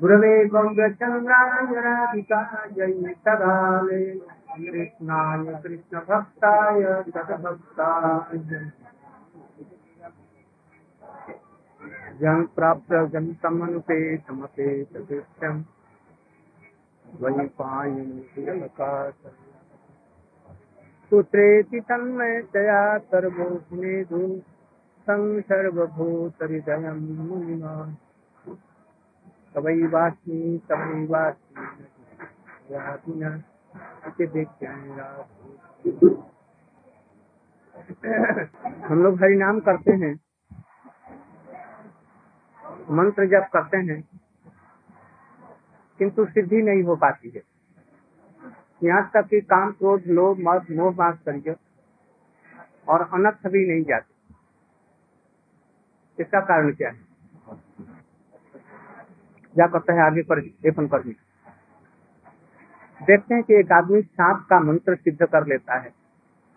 गुरवे गौरचन्द्राय सदाले। कृष्णाय, कृष्णभक्ताय सदभक्ताय प्राप्त जन समनुपेतमपेतकृत्यम् द्वैपायनकाश सूत्रेति तन्मयतया सर्वोऽग्नेधु तं सर्वभूतहृदयं मुनिमा हम लोग हरि नाम करते हैं। मंत्र जब करते हैं। किंतु सिद्धि नहीं हो पाती है। यहाँ तक कि काम क्रोध, लोभ मत मोह, मास करके और अनर्थ भी नहीं जाते। इसका कारण क्या है? क्या करता है आगे पर लेपन करने देखते हैं कि एक आदमी सांप का मंत्र सिद्ध कर लेता है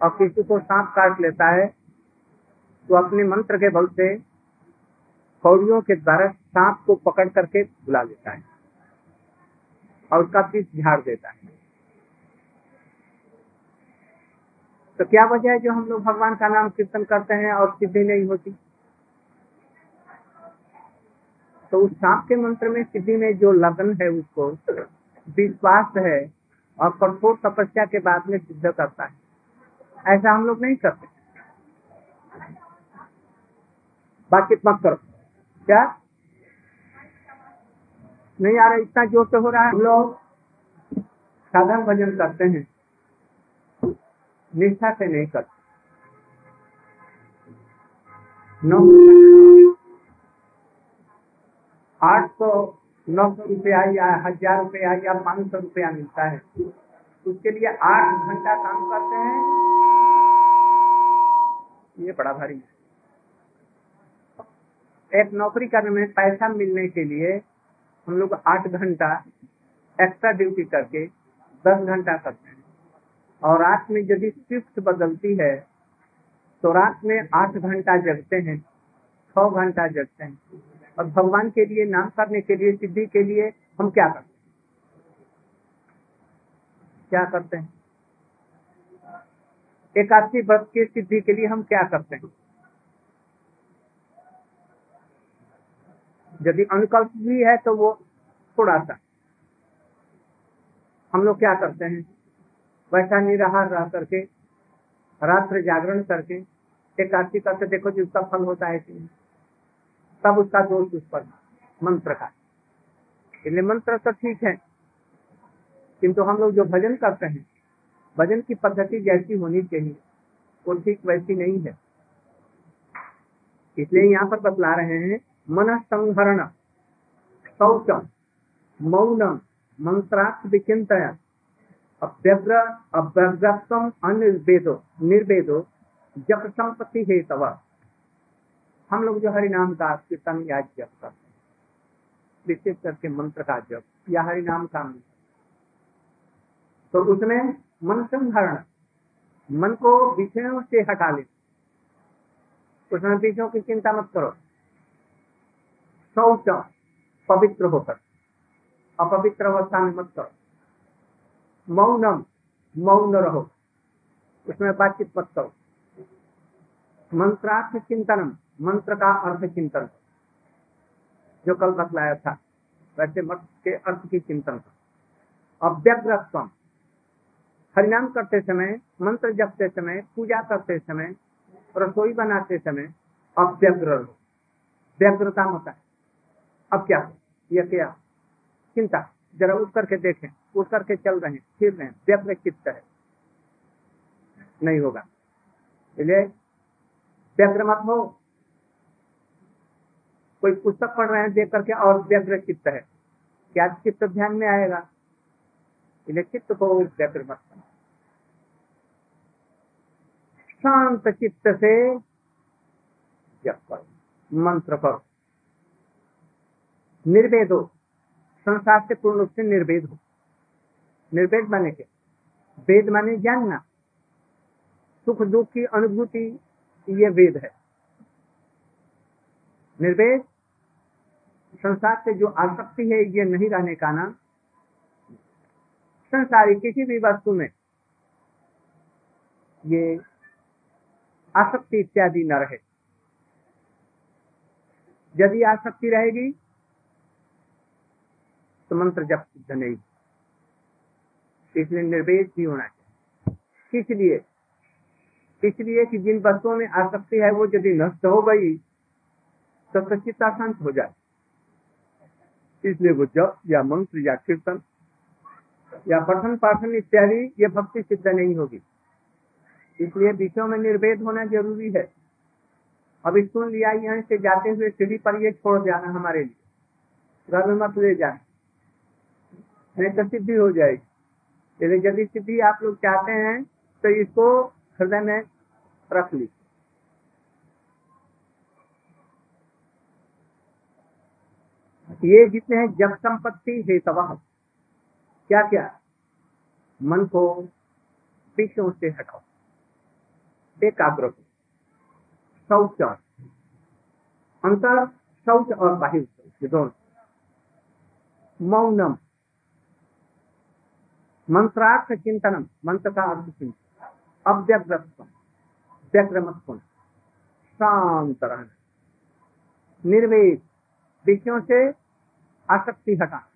और किसी को सांप काट लेता है तो अपने मंत्र के बल से कौड़ियों के द्वारा सांप को पकड़ करके बुला लेता है और उसका पीस झाड़ देता है। तो क्या वजह है जो हम लोग भगवान का नाम कीर्तन करते हैं और सिद्धि नहीं होती? तो उस सांप के मंत्र में सिद्धि में जो लगन है उसको, विश्वास है और कठोर तपस्या के बाद में सिद्ध करता है। ऐसा हम लोग नहीं करते। बाकी मत करो। क्या? नहीं आ रहा, इतना ज़ोर से हो रहा है। हम लोग साधन भजन करते हैं। निष्ठा से नहीं करते। नौ आठ सौ, नौ सौ रुपया या हज़ार रुपया या पाँच सौ रुपया मिलता है। उसके लिए आठ घंटा काम करते हैं। ये बड़ा भारी एक नौकरी करने में पैसा मिलने के लिए हम लोग आठ घंटा एक्स्ट्रा ड्यूटी करके दस घंटा करते हैं। और रात में यदि शिफ्ट बदलती है तो रात में आठ घंटा जगते हैं, छह घंटा जगते हैं। और भगवान के लिए, नाम करने के लिए, सिद्धि के लिए हम क्या करते हैं? क्या करते हैं? एकादशी व्रत की सिद्धि के लिए हम क्या करते हैं? यदि अनुकल्प भी है तो वो थोड़ा सा। हम लोग क्या करते हैं? वैसा निराहार रह करके, रात्र जागरण करके, एकादशी करके देखो जी उसका फल होता है कि तब उसका दोष उस पर मंत्र का। इसलिए मंत्र तो ठीक है। किंतु हम लोग जो भजन करते हैं, भजन की पद्धति जैसी होनी चाहिए, वो ठीक वैसी नहीं है। इसलिए यहाँ पर बतला रहे हैं मन संहरण शौचम, मौनम मंत्रार्थ विचिंतन अभ्यग्र अभ्यग्रत्म अनिर्वेदो, निर्वेदो जप संपत्ति है तब हम लोग जो हरि नाम का कीर्तन या जप करते हैं। विशेष करके मंत्र का जप, या हरि नाम का तो उसमें मन संहरण, मन को विषयों से हटा ले। उसमें विषयों की चिंता मत करो। शौच पवित्र होकर अपवित्र अवस्था में मत करो। मौनम, मौन रहो। उसमें बातचीत मत करो। मंत्रार्थ चिंतनम। मंत्र का अर्थ चिंतन। जो कल बतलाया था, वैसे मत के अर्थ की चिंतन। अव्यग्रत्व हरिनाम करते समय, मंत्र जपते समय, पूजा करते समय, रसोई बनाते समय अव्यग्र रहो। व्यग्रता मत है। अब क्या? यह क्या? चिंता। जरा उठ करके देखें। उठ करके चल रहे हैं, फिर रहे व्यग्र चित्त है। नहीं होगा। इसलिए व्यग्र मत हो। कोई पुस्तक पढ़ रहे हैं, देख करके और व्यग्र चित्त है। क्या चित्त ध्यान में आएगा? इसलिए चित्त को व्यग्र मत शांत चित्त से जप करो, मंत्र करो। निर्वेद हो संसार से पूर्ण रूप से निर्वेद हो। निर्वेद माने के वेद माने जानना। सुख दुख की अनुभूति, ये वेद है। निर्वेद संसार से जो आसक्ति है, ये नहीं रहने का ना संसारी किसी भी वस्तु में ये आसक्ति इत्यादि न रहे। यदि आसक्ति रहेगी तो मंत्र जब सिद्ध नहीं। इसलिए निर्वेद भी होना चाहिए। इसलिए इसलिए कि जिन वस्तुओं में आसक्ति है, वो यदि नष्ट हो गई तो सचिता शांत हो जाए। इसलिए वो जप या मंत्र या कीर्तन या पठन पाठन इत्यादि, ये भक्ति सिद्ध नहीं होगी। इसलिए विषयों में निर्वेद होना ज़रूरी है। अभी सुन लिया, यहाँ से जाते हुए सीढ़ी पर ये छोड़ जाना हमारे लिए। घर में मत ले जाना। नहीं तो सिद्धि हो जाएगी। यदि सिद्धि आप लोग चाहते हैं तो इसको हृदय में रख ली ये जितने हैं, जब संपत्ति है तबाह क्या क्या मन को विषयों से हटाओ। एकाग्र हो। शौच अंतर शौच और बाह्य शौच दोनों। मौनम। मंत्रार्थ चिंतनम। मंत्र का अर्थ चिंतन। अव्यग्रस्तम। व्यग्रमत्व शांत रहना। निर्वेद। विषयों से आसक्ति हटा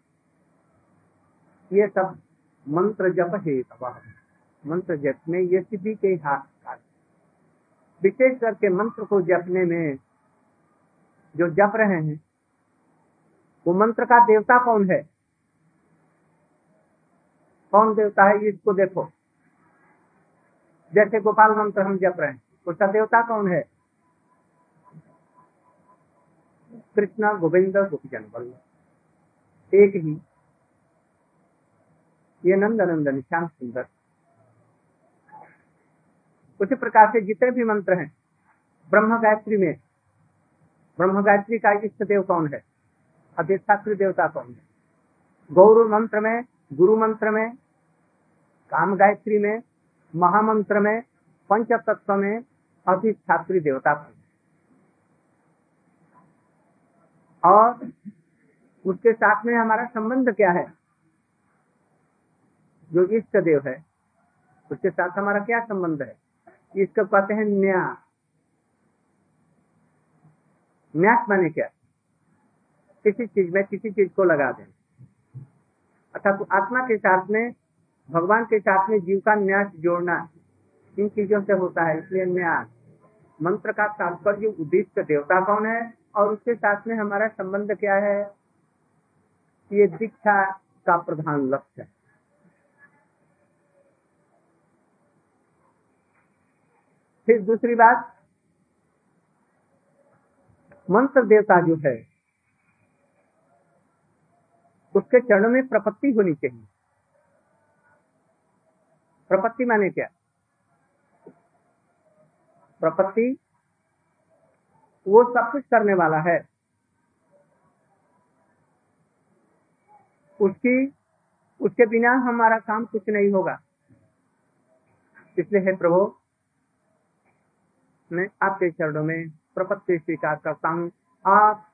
ये सब मंत्र जप है मंत्र जप में ये सिद्धि के हाथ विशेष करके मंत्र को जपने में जो जप रहे हैं, वो मंत्र का देवता कौन है? कौन देवता है इसको देखो। जैसे गोपाल मंत्र हम जप रहे हैं उसका देवता कौन है? कृष्ण गोविंद गोपीजन बल्लभ एक ही। ये नंद नंदन श्याम सुंदर। उसी प्रकार से जितने भी मंत्र हैं, ब्रह्म गायत्री में, ब्रह्म गायत्री का इष्ट देव कौन है? अधिष्ठात्री देवता कौन है? गौरव मंत्र में, गुरु मंत्र में, काम गायत्री में, महामंत्र में पंच तत्व में अधिष्ठात्री देवता कौन है? और उसके साथ में हमारा संबंध क्या है? जो इष्ट देव है, उसके साथ हमारा क्या संबंध है? इसको कहते हैं न्यास न्यास माने क्या? किसी चीज़ में किसी चीज़ को लगा दें अर्थात आत्मा के साथ में, भगवान के साथ में जीव का न्यास जोड़ना इन चीज़ों से होता है, इसलिए न्यास मंत्र का तात्पर्य उद्दिष्ट देवता कौन है? और उसके साथ में हमारा संबंध क्या है? ये दीक्षा का प्रधान लक्ष्य है। फिर दूसरी बात, मंत्र देवता जो है, उसके चरणों में प्रपत्ति होनी चाहिए। प्रपत्ति माने क्या? प्रपत्ति, वो सब कुछ करने वाला है। उसकी, उसके बिना हमारा काम कुछ नहीं होगा। इसलिए हे प्रभु, मैं आपके चरणों में प्रपत्ति स्वीकार करता हूँ। आप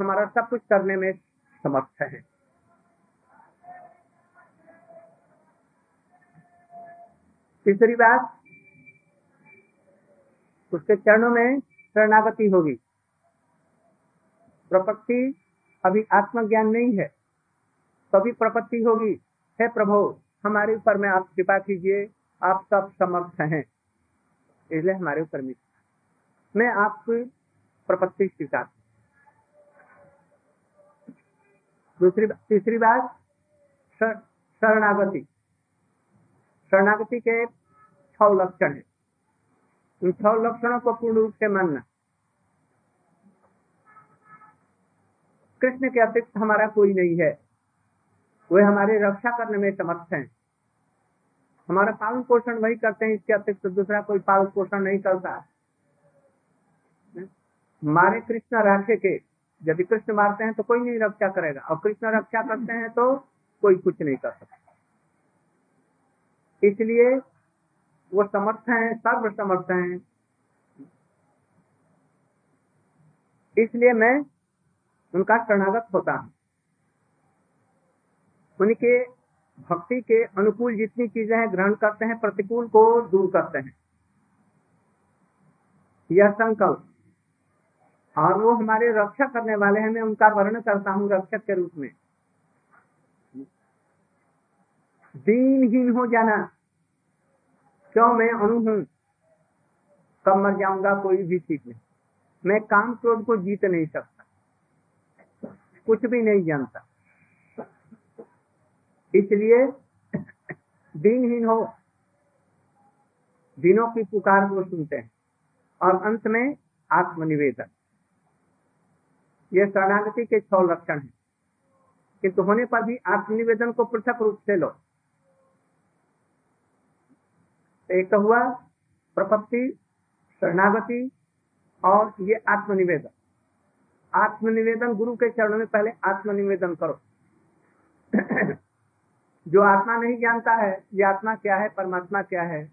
हमारा सब कुछ करने में समर्थ है। तीसरी बात, उसके चरणों में शरणागति होगी। प्रपत्ति अभी आत्मज्ञान नहीं है। तभी प्रपत्ति होगी। हे प्रभु, हमारे ऊपर में आप कृपा कीजिए, आप सब समर्थ हैं। इसलिए हमारे ऊपर में मैं आपको प्रपत्ति स्वीकार दूसरी तीसरी बात शरणागति। शरणागति के छ लक्षण है। इन छ लक्षणों को पूर्ण रूप से मानना। कृष्ण के अतिरिक्त हमारा कोई नहीं है। वे हमारे रक्षा करने में समर्थ हैं। हमारा पालन पोषण वही करते हैं, इसके अतिरिक्त तो दूसरा कोई पालन पोषण नहीं करता। मारे कृष्ण राखे के, यदि कृष्ण मारते हैं तो कोई नहीं रक्षा करेगा, और कृष्ण रक्षा करते हैं तो कोई कुछ नहीं कर सकता। इसलिए वो समर्थ हैं, सर्व समर्थ हैं। इसलिए मैं उनका शरणागत होता हूँ। उनके भक्ति के अनुकूल जितनी चीज़ें हैं, ग्रहण करते हैं, प्रतिकूल को दूर करते हैं। यह संकल्प। और वो हमारे रक्षा करने वाले हैं, मैं उनका वर्णन करता हूँ रक्षक के रूप में। दीनहीन हो जाना। क्यों? मैं अणु हूँ कब मर जाऊँगा, कोई भी ठीक नहीं। मैं काम क्रोध को जीत नहीं सकता। कुछ भी नहीं जानता। इसलिए दीनहीन हो, दिनों की पुकार को सुनते हैं और अंत में आत्मनिवेदन। ये शरणागति के छह लक्षण हैं किंतु होने पर भी आत्मनिवेदन को पृथक रूप से लो। एक हुआ प्रपत्ति, शरणागति और ये आत्मनिवेदन। आत्मनिवेदन गुरु के चरणों में पहले आत्मनिवेदन करो। जो आत्मा नहीं जानता है, ये आत्मा क्या है, परमात्मा क्या है,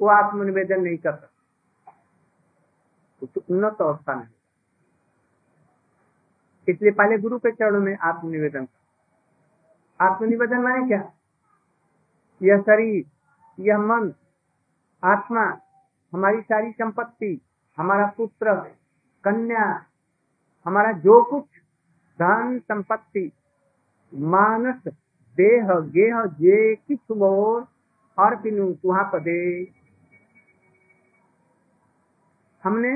वो आत्मनिवेदन नहीं कर सकता। तो उन्नत अवस्था नहीं इसलिए पहले गुरु के चरणों में आत्मनिवेदन आत्मनिवेदन माने क्या? यह शरीर, यह मन, आत्मा, हमारी सारी संपत्ति, हमारा पुत्र, कन्या, हमारा जो कुछ, धन, संपत्ति, मानस देह, गेह, जे किछु मोर अर्पिनु तुहा पदे हमने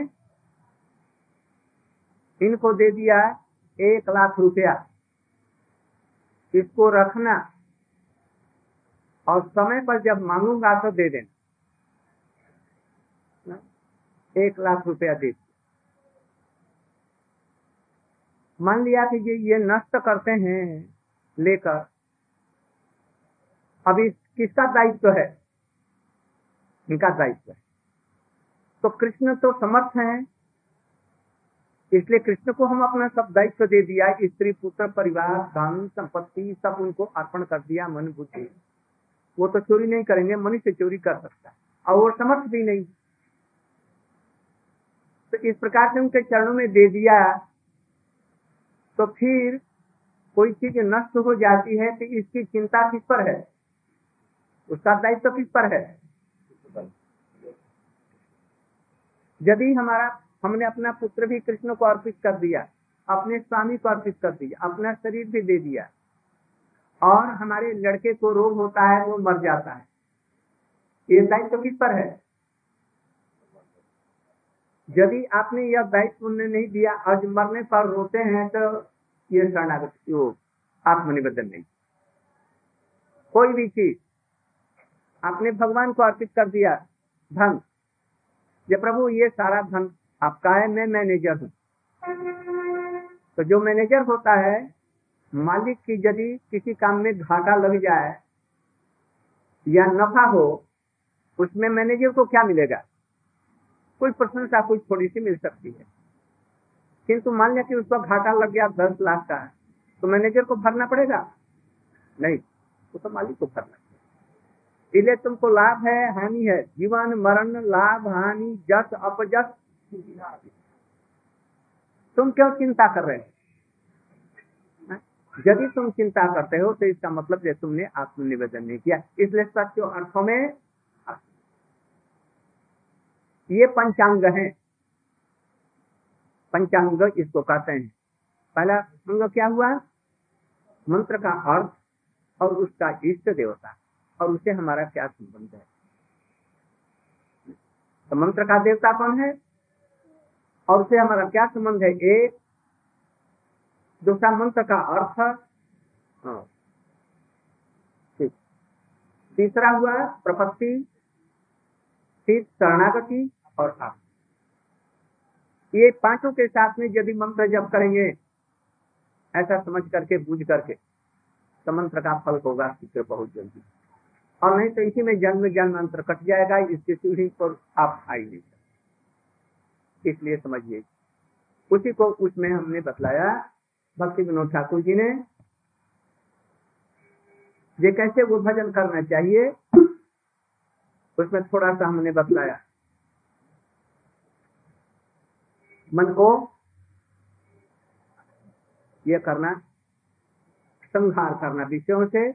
इनको दे दिया एक लाख रुपया। इसको रखना और समय पर जब मांगूँगा तो दे देना। एक लाख रुपया दे मान लिया कि ये ये नष्ट करते हैं लेकर। अभी किसका दायित्व है? इनका दायित्व है। तो कृष्ण तो समर्थ हैं, इसलिए कृष्ण को हम अपना सब दायित्व दे दिया। स्त्री, पुत्र, परिवार, धन, संपत्ति, सब उनको अर्पण कर दिया मन बुद्धि वो तो चोरी नहीं करेंगे, मनुष्य चोरी कर सकता है। और वो समर्थ भी नहीं। तो इस प्रकार से उनके चरणों में दे दिया तो फिर कोई चीज़ नष्ट हो जाती है तो इसकी चिंता किस पर है? उसका दायित्व तो किस पर है? यदि हमारा, हमने अपना पुत्र भी कृष्ण को अर्पित कर दिया, अपने स्वामी को अर्पित कर दिया, अपना शरीर भी दे दिया, और हमारे लड़के को रोग होता है वो मर जाता है, ये दायित्व तो किस पर है? यदि आपने यह दायित्व उन्हें नहीं दिया, आज मरने पर रोते हैं तो ये शरणागत आत्मनिवेदन नहीं। कोई भी चीज़ आपने भगवान को अर्पित कर दिया धन। ये प्रभु, ये सारा धन आपका है, मैं मैनेजर हूँ। तो जो मैनेजर होता है, मालिक की यदि किसी काम में घाटा लग जाए या नफा हो, उसमें मैनेजर को क्या मिलेगा? कोई प्रशंसा कोई थोड़ी सी मिल सकती है। किंतु मान लिया कि उसको घाटा लग गया, दस लाख का है तो मैनेजर को भरना पड़ेगा? नहीं, वो तो मालिक को भरना इसलिए तुमको लाभ है, हानि है। जीवन, मरण, लाभ, हानि, जस, अपजस। तुम क्यों चिंता कर रहे हो? यदि तुम चिंता करते हो तो इसका मतलब है तुमने आत्मनिवेदन नहीं किया। इसलिए सत्य अर्थों में ये पंचांग है। पंचांग इसको कहते हैं। पहला अंग क्या हुआ? मंत्र का अर्थ और उसका इष्ट देवता। और उससे हमारा क्या संबंध है? तो मंत्र का देवता कौन है, और उससे हमारा क्या संबंध है? एक, दूसरा मंत्र का अर्थ हाँ ठीक। तीसरा हुआ प्रपत्ति फिर शरणागति और आप ये पाँचों के साथ में यदि मंत्र जब करेंगे, ऐसा समझ करके, बूझ करके तो मंत्र का फल होगा बहुत जल्दी। और नहीं तो इसी में जन्म जन्मांतर कट जाएगा, इसकी सीढ़ी पर आप आई नहीं इसलिए समझिए। उसी को उसमें हमने बतलाया भक्ति विनोद ठाकुर जी ने। ये कैसे वो भजन करना चाहिए, उसमें थोड़ा सा हमने बतलाया। मन को ये करना, संहार करना विषयों से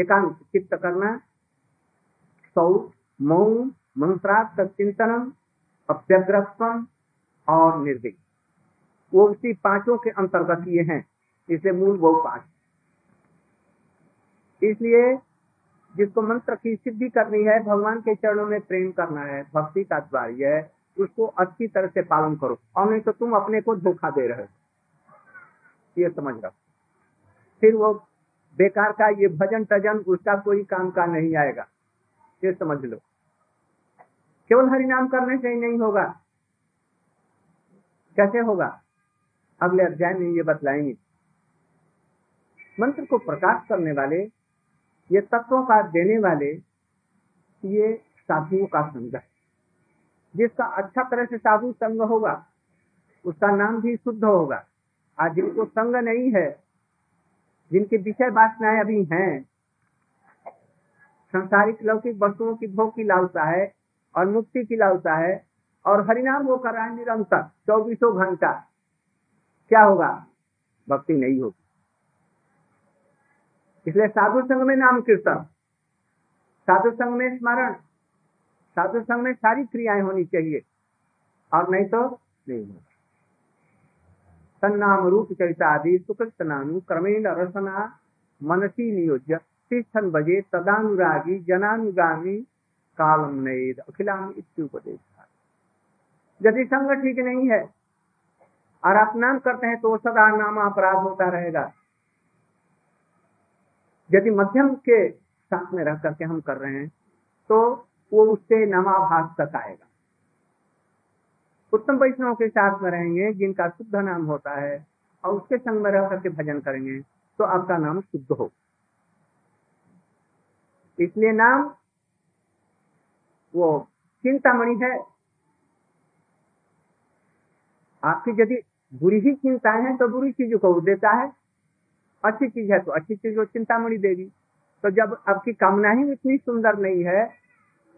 एकांत चित्त करना, सौ, मऊ, मंत्रार्थ, चिंतनम अभ्यग्रस्वम और निर्दिक वो उसी पाँचों के अंतर्गत ये हैं, इसलिए मूल वो पाँच इसलिए जिसको मंत्र की सिद्धि करनी है, भगवान के चरणों में प्रेम करना है, भक्ति का द्वार है, उसको अच्छी तरह से पालन करो, और नहीं तो तुम अपने को धोखा दे रहे हो। ये समझ रखो फिर वो बेकार का ये भजन टजन उसका कोई काम का नहीं आएगा। ये समझ लो। केवल हरिनाम करने से ही नहीं होगा। कैसे होगा? अगले अध्याय में ये बतलाएँगे। मंत्र को प्रकाश करने वाले, ये तत्वों का देने वाले, ये साधुओं का संग है। जिसका अच्छा तरह से साधु संग होगा, उसका नाम भी शुद्ध होगा। आज जिनको संग नहीं है। जिनके विषय वासनाएँ अभी हैं, संसारिक लौकिक वस्तुओं की भोग की लालसा है और मुक्ति की लालसा है और हरिनाम वो कर रहा है निरंतर, चौबीसों घंटा। क्या होगा? भक्ति नहीं होगी। इसलिए साधु संघ में नाम कीर्तन, साधु संघ में स्मरण, साधु संघ में सारी क्रियाएँ होनी चाहिए और नहीं तो नहीं होगा। तन्नाम रूप चरितादि क्रमेण रसना मनसी नियोज्य। तिष्ठन बजे तदानुरागी जनानुगामी कालम नेद अखिलाम इत्युपदेश यदि संग ठीक नहीं है और आप नाम करते हैं तो सदा नाम अपराध होता रहेगा। यदि मध्यम के साथ में रह करके हम कर रहे हैं तो वो उससे नामाभास तक आएगा। उत्तम वैष्णव के साथ में रहेंगे, जिनका शुद्ध नाम होता है, और उसके संग में रह करके भजन करेंगे तो आपका नाम शुद्ध हो। इसलिए नाम, वो चिंतामणि है। आपकी यदि बुरी ही चिंताएँ हैं तो बुरी चीज़ों को देता है। अच्छी चीज़ है तो अच्छी चीज़ को चिंतामणि देगी। तो जब आपकी कामना ही इतनी सुंदर नहीं है,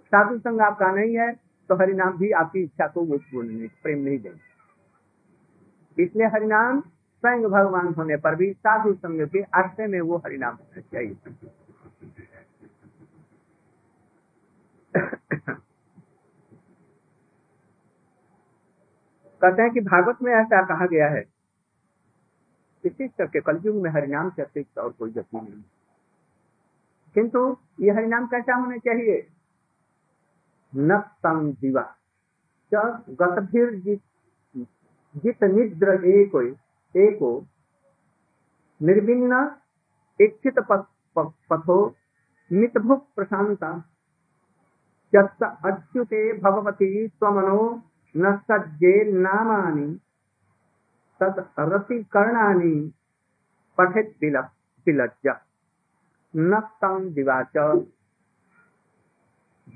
साधु संग आपका नहीं है तो हरिनाम भी आपकी इच्छा को वो पूर्ण प्रेम नहीं देंगे। इसलिए हरिनाम स्वयं भगवान होने पर भी, साधु संग के आश्रय में वो हरिनाम होना चाहिए। कहते हैं कि भागवत में ऐसा कहा गया है विशेष करके कलयुग में हरिनाम से अतिरिक्त और कोई गति नहीं। किंतु ये हरिनाम कैसा होना चाहिए? नक्तम जीवा गतभिर जित निद्र एक एको निर्विन्न इच्छित पथो मितभुक प्रशांता। अच्युते भगवती स्वमनो न सज्जे नामानि तद रति कर्णानि पठित तिलज्ज। न दिवाच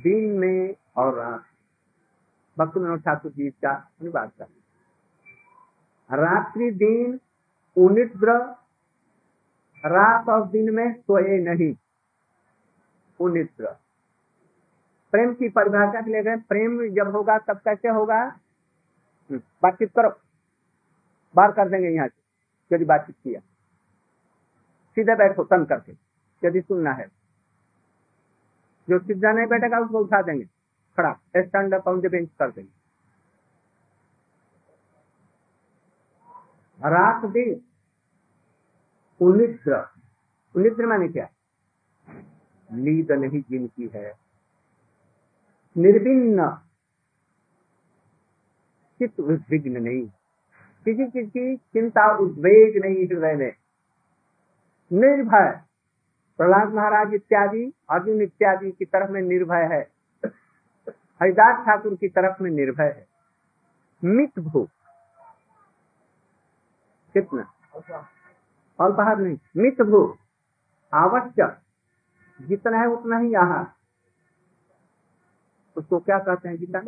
दिन में और भक्त विनोद ठाकुर जी का अनुवाद कर रात्रि दिन उनिद्र रात और दिन में सोए नहीं। उनिद्र। प्रेम की परिभाषा के लिए गए प्रेम जब होगा तब कैसे होगा? हम्म, बातचीत करो। बाहर कर देंगे यहाँ से यदि बातचीत किया। सीधे बैठो तन करके यदि सुनना है। जो सीधा नहीं बैठेगा उसको उठा देंगे। खड़ा stand up on the bench कर देंगे। रात दिन उनिद्र उनिद्र माने क्या? नींद नहीं जिनकी है। निर्विन्न चित्त उद्विग्न नहीं। किसी चीज़ की चिंता, उद्वेग नहीं हृदय में। निर्भय, प्रहलाद महाराज इत्यादि अर्जुन इत्यादि की तरफ़ में निर्भय है। हरिदास ठाकुर की तरफ़ में निर्भय है। मित भूख कितना? अल्पहार नहीं। मित भूख आवश्यक। जितना है उतना ही आहार। उसको क्या कहते हैं? गीता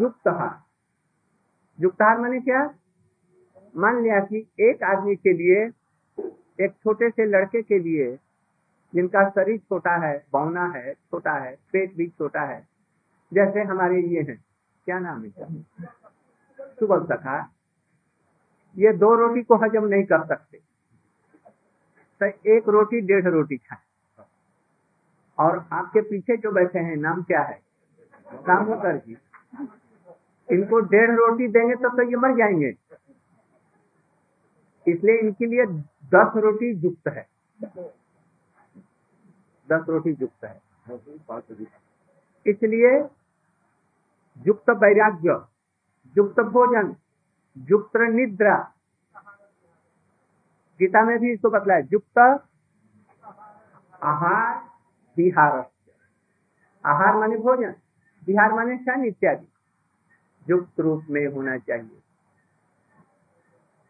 युक्त हार युक्त हार मैंने क्या? मान लिया कि एक आदमी के लिए, एक छोटे से लड़के के लिए, जिनका शरीर छोटा है, बौना है, छोटा है, पेट भी छोटा है जैसे हमारे ये हैं। क्या नाम है सुबह सखा। ये दो रोटी को हजम नहीं कर सकते। तो एक रोटी डेढ़ रोटी खाए। और आपके पीछे जो बैठे हैं नाम क्या है? दामोदर जी इनको डेढ़ रोटी देंगे तब तो, तो ये मर जाएँगे। इसलिए इनके लिए दस रोटी युक्त है। दस रोटी युक्त है। इसलिए युक्त वैराग्य युक्त भोजन युक्त निद्रा गीता में भी इसको बतलाया युक्त आहार विहार आहार माने भोजन विहार माने शन इत्यादि युक्त रूप में होना चाहिए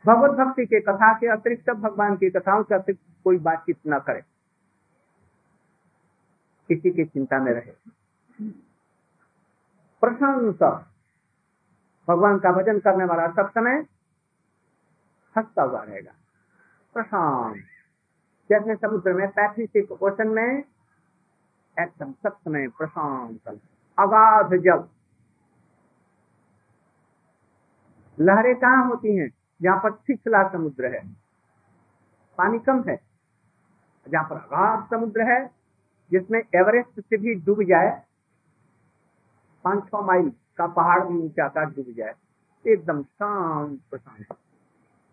भगवत भक्ति के कथा के अतिरिक्त भगवान की कथाओं के अतिरिक्त कोई बातचीत न करे किसी की चिंता में रहे प्रशांत भगवान का भजन करने वाला सब समय हंसता हुआ रहेगा। प्रशांत। जैसे समुद्र में पैथिक ओशन में एकदम सब समय प्रशांत अगाध जल। लहरें कहाँ होती हैं? जहाँ पर छिछला समुद्र है। पानी कम है। जहाँ पर अगाध समुद्र है, जिसमें एवरेस्ट से भी डूब जाए पाँच छह माइल का पहाड़ भी ऊँचा का डूब जाए एकदम शांत प्रशांत।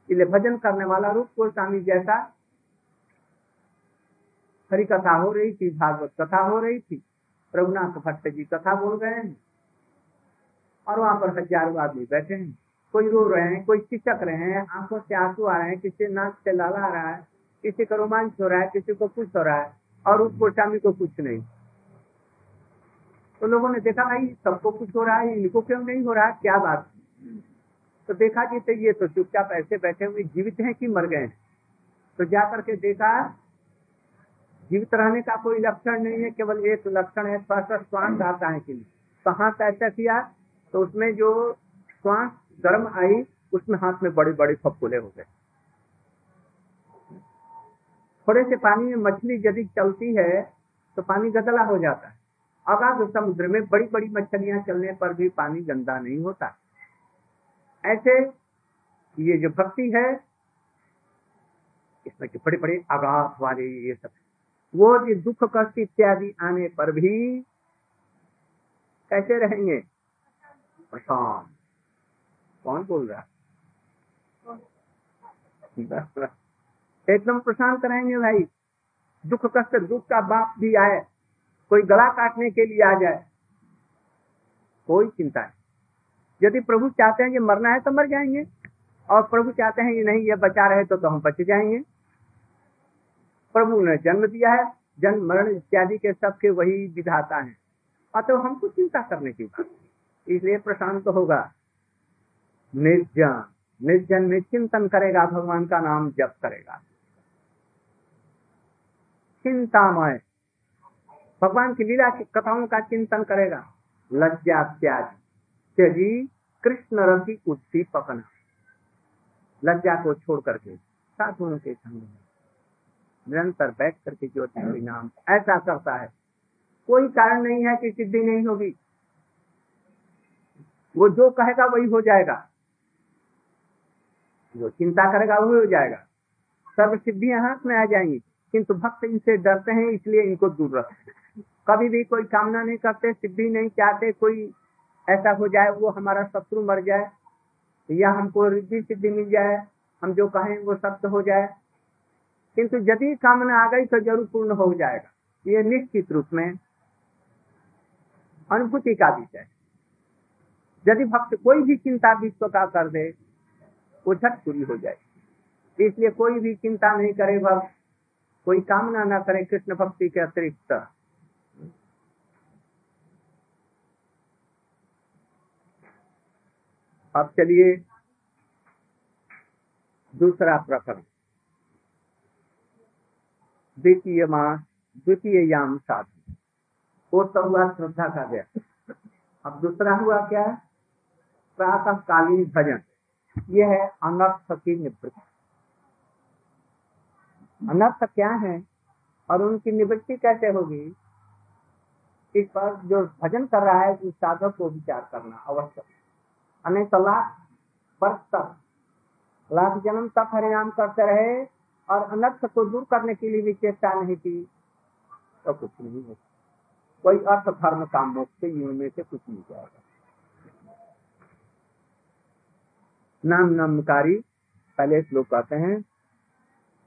इसलिए भजन करने वाला रूप गोस्वामी जैसा हरी कथा हो रही थी, भागवत कथा हो रही थी प्रभुनाथ भट्ट जी कथा बोल रहे हैं, और वहाँ पर हज़ारों आदमी बैठे हैं। कोई रो रहे हैं, कोई चिचक रहे हैं, आँखों से आँसू आ रहे हैं, किसी नाक से लाला आ रहा है, किसी का रोमांच हो रहा है, किसी को कुछ हो रहा है, और उस गोस्वामी को कुछ नहीं। तो लोगों ने देखा, भाई, सबको कुछ हो रहा है, इनको क्यों नहीं हो रहा? है क्या बात तो देखा कि तो ये तो चुपचाप ऐसे बैठे हुए, जीवित हैं कि मर गए तो जा करके देखा, जीवित रहने का कोई लक्षण नहीं है, केवल एक लक्षण है श्वास श्वास आता है के कहाँ ऐसा किया तो उसमें जो श्वास गर्म आई, उसमें हाथ में बड़े बड़े फपूले हो गए। थोड़े से पानी में मछली यदि चलती है तो पानी गदला हो जाता है। अगाध समुद्र में बड़ी बड़ी मछलियाँ चलने पर भी पानी गंदा नहीं होता। ऐसे ये जो भक्ति है, इसमें के बड़े बड़े आघात वाले ये सब, वो जो दुख, कष्ट इत्यादि आने पर भी कैसे रहेंगे? प्रशांत। कौन बोल रहा? एकदम प्रशांत रहेंगे भाई। दुख, कष्ट दुख का बाप भी आए। कोई गला काटने के लिए आ जाए कोई चिंता नहीं। यदि प्रभु चाहते हैं कि मरना है तो मर जाएँगे और प्रभु चाहते हैं कि नहीं ये बचा रहे तो, तो हम बच जाएँगे। प्रभु ने जन्म दिया है जन्म मरण इत्यादि के सबके वही विधाता है। अतः हमको चिंता करने की बात इसलिए प्रशांत होगा। निर्जन निर्जन में चिंतन करेगा भगवान का नाम जप करेगा। चिंतामय भगवान की लीला की कथाओं का चिंतन करेगा। लज्जा त्याग त्यजी कृष्ण रसी पकना। लज्जा को छोड़ करके साधुओं के संग। निरंतर बैठ करके जो नाम। ऐसा करता है। कोई कारण नहीं है कि सिद्धि नहीं होगी। वो जो कहेगा वही हो जाएगा। जो चिंता करेगा वही हो जाएगा। सर्व सिद्धियाँ हाथ में आ जाएँगी। किंतु भक्त इनसे डरते हैं, इसलिए इनको दूर रखते हैं। कभी भी कोई कामना नहीं करते, सिद्धि नहीं चाहते, कोई ऐसा हो जाए, वो हमारा शत्रु मर जाए, या हमको रिद्धि सिद्धि मिल जाए, हम जो कहें वो सत्य हो जाए। किंतु यदि कामना आ गई तो ज़रूर पूर्ण हो जाएगा। ये निश्चित रूप में अनुभूति का विषय यदि भक्त कोई भी चिंता विश्व का कर दे, वो झट पूरी हो जाए। इसलिए कोई भी चिंता नहीं करे भक्त, कोई कामना ना करे कृष्ण भक्ति के अतिरिक्त। अब चलिए दूसरा प्रकरण द्वितीय मास द्वितीय याम साधन। वो तो हुआ श्रद्धा का गया। अब दूसरा हुआ क्या? प्रातः कालीन भजन। यह है अनर्थ की निवृत्ति। अनर्थ क्या है? और उनकी निवृत्ति कैसे होगी? इस पर जो भजन कर रहा है उस साधक को विचार करना अनेक लाख वर्ष तक लाख जन्म तक हरिनाम करते रहे और अनर्थ को दूर करने के लिए भी चेष्टा नहीं की। तो कुछ नहीं हो। कोई अर्थ धर्म काम मोक्ष युग में से कुछ नहीं जाएगा। नाम नामकारी, पहले श्लोक कहते हैं,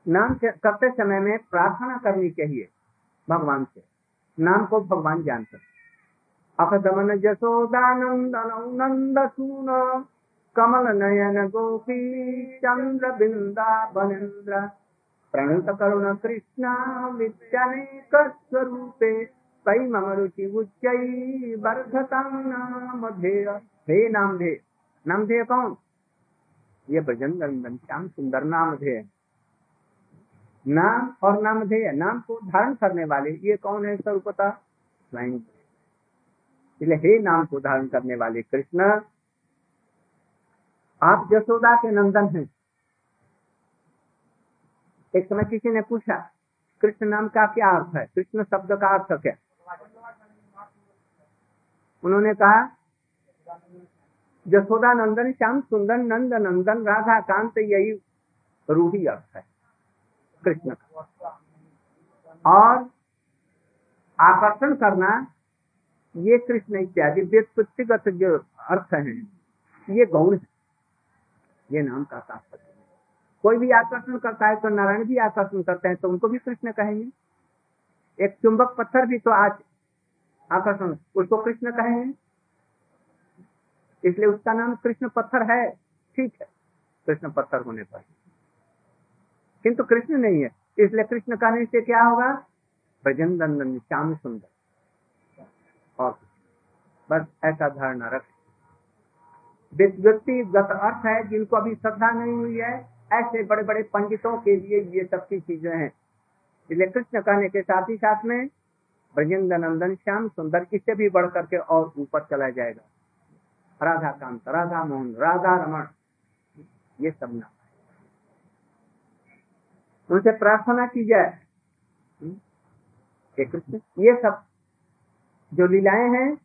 नाम करते समय में प्रार्थना करनी चाहिए भगवान से। नाम को भगवान जानते अखदमन जसोदानंदन नंद सून कमल नयन गोपी करुण कृष्ण विद्यानेक स्वरूपे तई मम रुचि उच्च वर्धता नाम धेय हे नाम धे नाम धे कौन? ये भजन नंदन श्याम सुंदर नाम धे नाम और नामधेय, नाम को धारण करने वाले ये कौन है स्वरूपता स्वयं इसलिए हे नाम को धारण करने वाले कृष्ण, आप जसोदा के नंदन हैं। एक समय किसी ने पूछा, कृष्ण नाम का क्या अर्थ है? कृष्ण शब्द का अर्थ क्या? उन्होंने कहा जसोदा नंदन श्याम सुंदर नंद नंदन राधा कांत यही रूढ़ी अर्थ है, कृष्ण का। और आकर्षण करना ये कृष्ण इत्यादि व्युत्पत्तिगत जो अर्थ है, ये गौण है। ये नाम का तात्पर्य कोई भी आकर्षण करता है तो नारायण भी आकर्षण करते हैं तो उनको भी कृष्ण कहेंगे। एक चुंबक पत्थर भी तो आज आकर्षण, उसको कृष्ण कहेंगे। इसलिए उसका नाम कृष्ण पत्थर है, ठीक है, कृष्ण पत्थर होने पर। किंतु कृष्ण नहीं है, इसलिए कृष्ण कहने से क्या होगा? भजन नंदन श्याम सुंदर। और बस ऐसा धारणा रख। व्यक्तिगत अर्थ है जिनको अभी श्रद्धा नहीं हुई है। ऐसे बड़े बड़े पंडितों के लिए ये सब की चीज़ें हैं। इसलिए कृष्ण कहने के साथ ही साथ में ब्रजेंद्र नंदन श्याम सुंदर इससे भी बढ़ करके और ऊपर चला जाएगा। राधा कांत, राधा मोहन, राधा रमन, ये सब नाम। उनसे प्रार्थना की जाए। हम्म? कृष्ण, ये सब जो लीलाएँ हैं,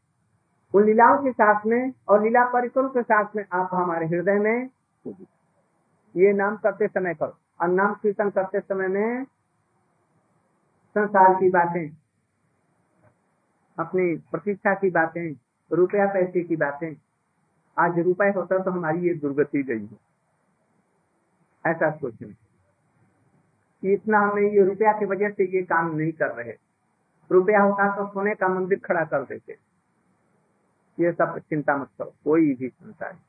उन लीलाओं के साथ में और लीला परिकरों के साथ में आप हमारे हृदय में ये नाम करते समय करो। और नाम कीर्तन करते समय में संसार की बातें, अपनी प्रतिष्ठा की बातें, रुपया पैसे की बातें, आज रुपये होता तो हमारी ये दुर्गति गई है। ऐसा सोचें। कि इतना हमें ये रुपया की वजह से ये काम नहीं कर रहे। रुपया होता तो सोने का मंदिर खड़ा कर देते। ये सब चिंता मत करो, कोई भी चिंता नहीं।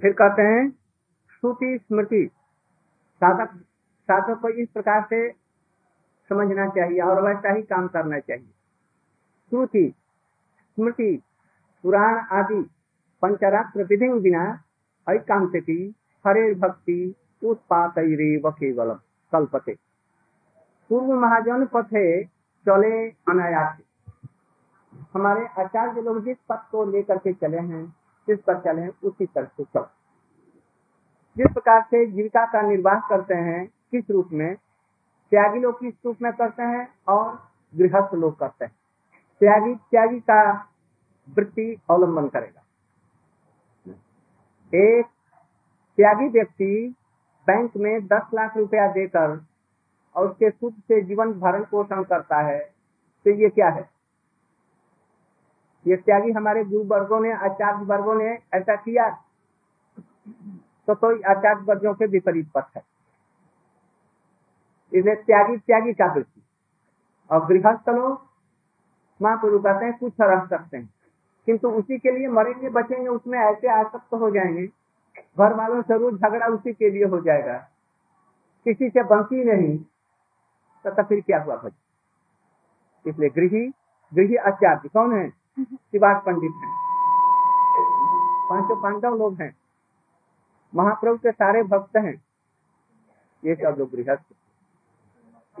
फिर कहते हैं, श्रुति स्मृति। साधक साधक को इस प्रकार से समझना चाहिए और वैसा ही काम करना चाहिए। श्रुति, स्मृति, पुराण आदि पंचरात्र विधि बिना ऐकांति हरे भक्ति उत्पात केवलम कल्पते। पूर्व महाजन पथे चले अनायास। हमारे आचार्य लोग जिस पथ को लेकर के चले हैं, जिस पर चले हैं, उसी तरह से चलो। जिस प्रकार से जीविका का निर्वाह करते हैं, किस रूप में? त्यागी लोग किस रूप में करते हैं और गृहस्थ लोग करते हैं। त्यागी त्यागी का वृत्ति अवलंबन करेगा। एक त्यागी व्यक्ति बैंक में दस लाख रुपया देकर और उसके सूद से जीवन भरण पोषण करता है तो ये क्या है? ये त्यागी हमारे गुरु वर्गों ने आचार्य वर्गों ने ऐसा किया तो कोई आचार्य वर्गों के विपरीत पथ है। इसलिए त्यागी त्यागी का वृत्ति और गृहस्थ लोग महापुरु कहते हैं, कुछ रह सकते हैं। किंतु उसी के लिए मरेंगे बचेंगे उसमें ऐसे आसक्त हो जाएँगे। घर वालों से रोज झगड़ा उसी के लिए हो जाएगा। किसी से बनती नहीं तो, फिर क्या हुआ भज इसलिए गृही गृही आचार्य कौन है? शिवाज पंडित है। पाँचों पांडव लोग हैं। महाप्रभु के सारे भक्त हैं। ये सब लोग गृहस्थ।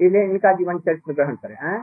इसलिए इनका जीवन चरित्र ग्रहण करें